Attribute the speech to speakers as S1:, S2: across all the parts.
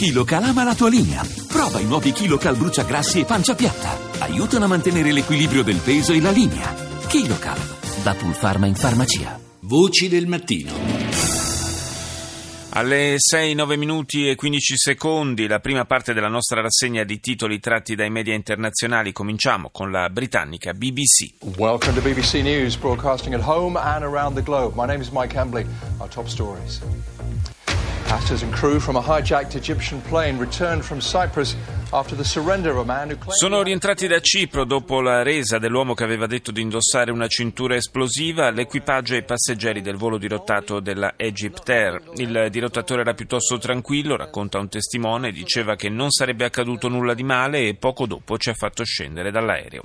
S1: KiloCal ama la tua linea. Prova i nuovi KiloCal bruciagrassi e pancia piatta. Aiutano a mantenere l'equilibrio del peso e la linea. KiloCal, da Pulpharma in farmacia.
S2: Voci del mattino.
S3: Alle 6, 9 minuti e 15 secondi, la prima parte della nostra rassegna di titoli tratti dai media internazionali. Cominciamo con la britannica BBC.
S4: Welcome to BBC News, broadcasting at home and around the globe. My name is Mike Hembley. Our top stories. Passengers and crew from a hijacked Egyptian plane returned from Cyprus
S3: Sono rientrati da Cipro dopo la resa dell'uomo che aveva detto di indossare una cintura esplosiva. L'equipaggio e i passeggeri del volo dirottato della Egypt Air. Il dirottatore era piuttosto tranquillo, racconta un testimone, diceva che non sarebbe accaduto nulla di male e poco dopo ci ha fatto scendere dall'aereo.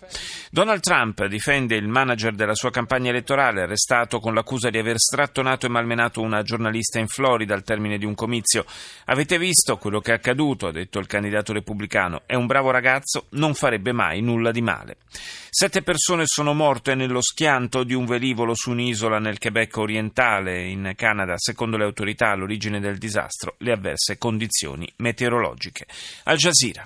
S3: Donald Trump difende il manager della sua campagna elettorale, arrestato con l'accusa di aver strattonato e malmenato una giornalista in Florida al termine di un comizio. Avete visto quello che è accaduto, ha detto il candidato repubblicano. È un bravo ragazzo, non farebbe mai nulla di male. Sette persone sono morte nello schianto di un velivolo su un'isola nel Quebec orientale, in Canada. Secondo le autorità, all'origine del disastro le avverse condizioni meteorologiche. Al Jazeera.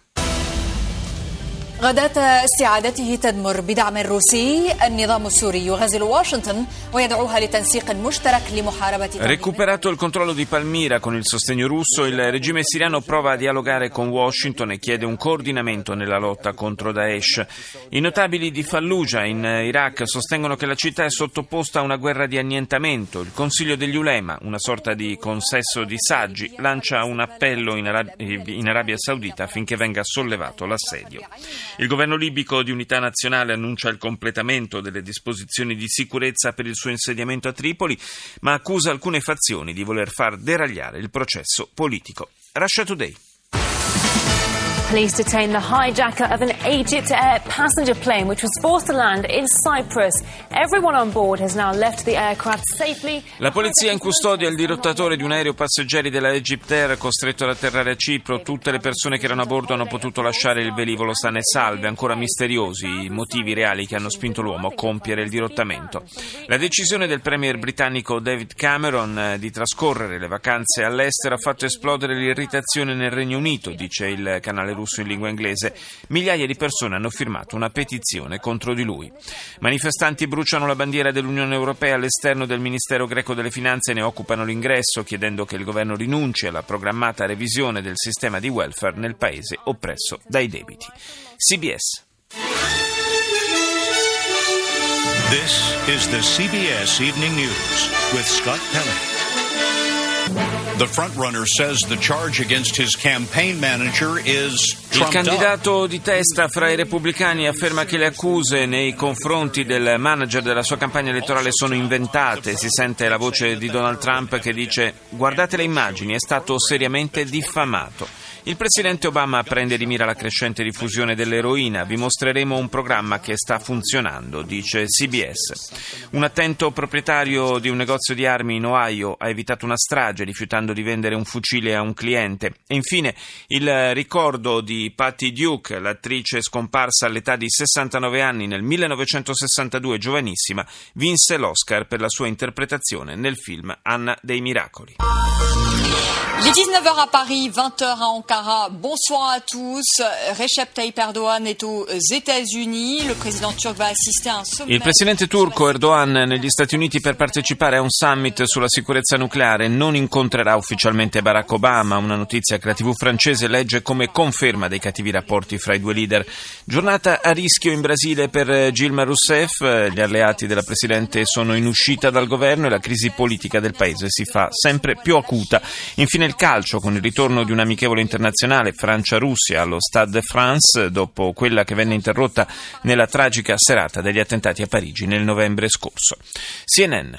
S5: غداة استعادته تدمر بدعم روسي النظام السوري يغازل واشنطن ويدعوها لتنسيق مشترك لمحاربة
S3: Recuperato il controllo di Palmira con il sostegno russo, il regime siriano prova a dialogare con Washington e chiede un coordinamento nella lotta contro Daesh. I notabili di Fallujah in Iraq sostengono che la città è sottoposta a una guerra di annientamento. Il Consiglio degli Ulema, una sorta di consesso di saggi, lancia un appello in, Arab- in Arabia Saudita affinché venga sollevato l'assedio. Il governo libico di unità nazionale annuncia il completamento delle disposizioni di sicurezza per il suo insediamento a Tripoli, ma accusa alcune fazioni di voler far deragliare il processo politico. Russia Today.
S6: Police detained the hijacker of an Egypt Air passenger plane which was forced to land in Cyprus. Everyone on board has now left the aircraft safely.
S3: La polizia in custodia il dirottatore di un aereo passeggeri della Egypt Air costretto ad atterrare a Cipro. Tutte le persone che erano a bordo hanno potuto lasciare il velivolo sane e salve, ancora misteriosi i motivi reali che hanno spinto l'uomo a compiere il dirottamento. La decisione del premier britannico David Cameron eh, di trascorrere le vacanze all'estero ha fatto esplodere l'irritazione nel Regno Unito, dice il canale russo in lingua inglese, migliaia di persone hanno firmato una petizione contro di lui. Manifestanti bruciano la bandiera dell'Unione Europea all'esterno del Ministero greco delle Finanze e ne occupano l'ingresso, chiedendo che il governo rinunci alla programmata revisione del sistema di welfare nel paese oppresso dai debiti. CBS.
S7: This is the CBS Evening News with Scott Pelley. The frontrunner says the charge against his campaign manager is
S3: Il candidato di testa fra i repubblicani afferma che le accuse nei confronti del manager della sua campagna elettorale sono inventate. Si sente la voce di Donald Trump che dice guardate le immagini, è stato seriamente diffamato. Il presidente Obama prende di mira la crescente diffusione dell'eroina. Vi mostreremo un programma che sta funzionando, dice CBS. Un attento proprietario di un negozio di armi in Ohio ha evitato una strage rifiutando di vendere un fucile a un cliente. E infine il ricordo di Patty Duke, l'attrice scomparsa all'età di 69 anni nel 1962, giovanissima, vinse l'Oscar per la sua interpretazione nel film Anna dei Miracoli.
S5: Est 19h à Paris, 20h à Ankara. Bonsoir à tous. Recep Tayyip Erdogan est aux États-Unis. Le président turc va assister a un sommet.
S3: Il presidente turco Erdogan negli Stati Uniti per partecipare a un summit sulla sicurezza nucleare non incontrerà ufficialmente Barack Obama, una notizia che la TV francese legge come conferma dei cattivi rapporti fra i due leader. Giornata a rischio in Brasile per Gilma Rousseff, gli alleati della Presidente sono in uscita dal governo e la crisi politica del paese si fa sempre più acuta. Infine il calcio con il ritorno di un'amichevole internazionale Francia-Russia allo Stade de France dopo quella che venne interrotta nella tragica serata degli attentati a Parigi nel novembre scorso. CNN.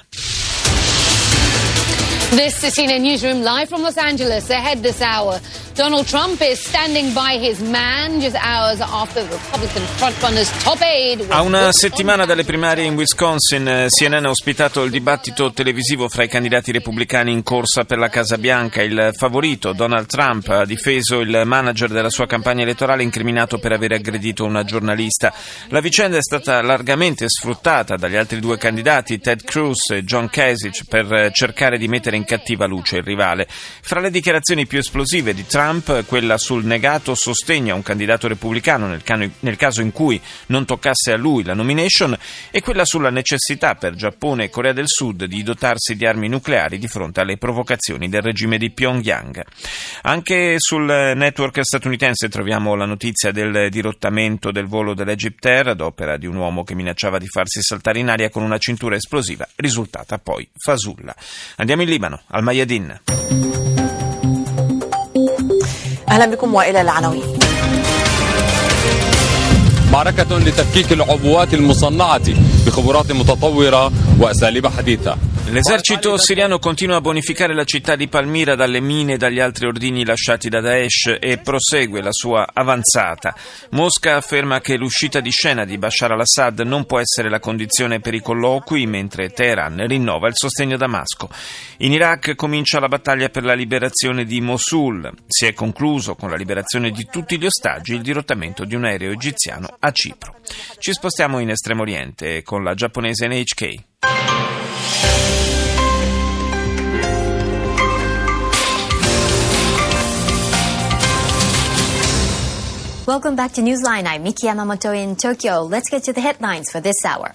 S8: This is CNN Newsroom live from Los Angeles. Ahead this hour, Donald Trump is standing by his man just hours after the Republican frontrunner's top aide.
S3: A una settimana dalle primarie in Wisconsin, eh, CNN ha ospitato il dibattito televisivo fra i candidati repubblicani in corsa per la Casa Bianca. Il favorito, Donald Trump, ha difeso il manager della sua campagna elettorale incriminato per aver aggredito una giornalista. La vicenda è stata largamente sfruttata dagli altri due candidati, Ted Cruz e John Kasich, per cercare di mettere in cattiva luce il rivale. Fra le dichiarazioni più esplosive di Trump Trump, quella sul negato sostegno a un candidato repubblicano nel, nel caso in cui non toccasse a lui la nomination e quella sulla necessità per Giappone e Corea del Sud di dotarsi di armi nucleari di fronte alle provocazioni del regime di Pyongyang. Anche sul network statunitense troviamo la notizia del dirottamento del volo dell'Egypt Air ad opera di un uomo che minacciava di farsi saltare in aria con una cintura esplosiva, risultata poi fasulla. Andiamo in Libano, al Mayadin.
S2: أهلا بكم وإلى العناوين.
S9: معركة لتفكيك العبوات المصنعة بخبرات متطورة وأساليب حديثة.
S3: L'esercito siriano continua a bonificare la città di Palmira dalle mine e dagli altri ordini lasciati da Daesh e prosegue la sua avanzata. Mosca afferma che l'uscita di scena di Bashar al-Assad non può essere la condizione per i colloqui, mentre Teheran rinnova il sostegno a Damasco. In Iraq comincia la battaglia per la liberazione di Mosul. Si è concluso con la liberazione di tutti gli ostaggi il dirottamento di un aereo egiziano a Cipro. Ci spostiamo in Estremo Oriente con la giapponese NHK.
S10: Welcome back to Newsline. I'm Miki Yamamoto in Tokyo. Let's get to the headlines for this hour.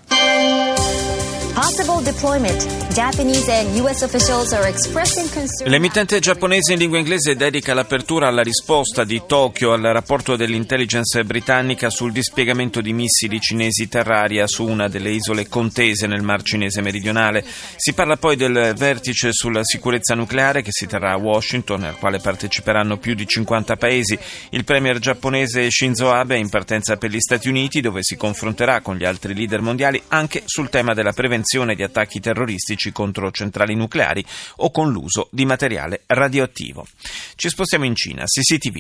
S3: L'emittente giapponese in lingua inglese dedica l'apertura alla risposta di Tokyo al rapporto dell'intelligence britannica sul dispiegamento di missili cinesi terraria su una delle isole contese nel Mar Cinese meridionale. Si parla poi del vertice sulla sicurezza nucleare che si terrà a Washington, al quale parteciperanno più di 50 paesi. Il premier giapponese Shinzo Abe è in partenza per gli Stati Uniti, dove si confronterà con gli altri leader mondiali anche sul tema della prevenzione di attacchi terroristici contro centrali nucleari o con l'uso di materiale radioattivo. Ci spostiamo in Cina, CCTV.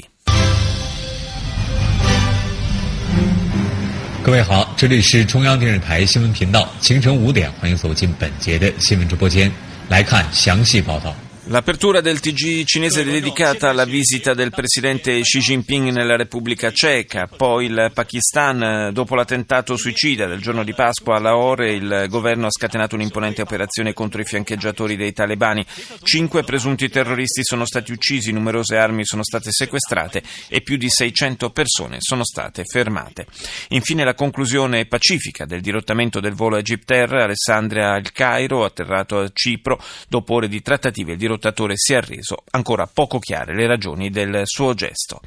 S11: 各位好，这里是中央电视台新闻频道，清晨五点，欢迎走进本节的新闻直播间，来看详细报道。
S3: L'apertura del TG cinese dedicata alla visita del presidente Xi Jinping nella Repubblica Ceca, poi il Pakistan, dopo l'attentato suicida del giorno di Pasqua a Lahore, il governo ha scatenato un'imponente operazione contro i fiancheggiatori dei talebani. Cinque presunti terroristi sono stati uccisi, numerose armi sono state sequestrate e più di 600 persone sono state fermate. Infine la conclusione pacifica del dirottamento del volo Egypt Air, Alessandria al Cairo, atterrato a Cipro, dopo ore di trattative il dirottamento si è reso ancora poco chiare le ragioni del suo gesto.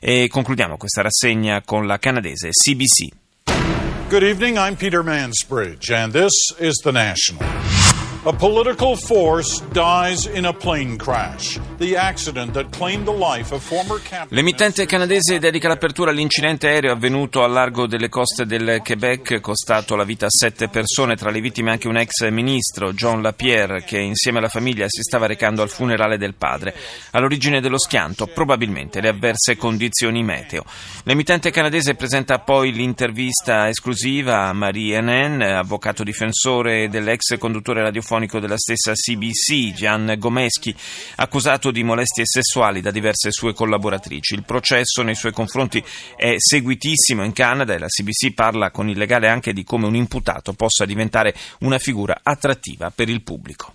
S3: E concludiamo questa rassegna con la canadese CBC.
S12: Good evening, I'm Peter Mansbridge, and this is The National. A political force dies in a plane crash. The accident that claimed the life of former captain.
S3: L'emittente canadese dedica l'apertura all'incidente aereo avvenuto al largo delle coste del Quebec, costato la vita a sette persone, tra le vittime anche un ex ministro, John Lapierre, che insieme alla famiglia si stava recando al funerale del padre. All'origine dello schianto, probabilmente le avverse condizioni meteo. L'emittente canadese presenta poi l'intervista esclusiva a Marie Henin, avvocato difensore dell'ex conduttore radiofonico della stessa CBC, Gian Gomeschi, accusato di molestie sessuali da diverse sue collaboratrici. Il processo nei suoi confronti è seguitissimo in Canada e la CBC parla con il legale anche di come un imputato possa diventare una figura attrattiva per il pubblico.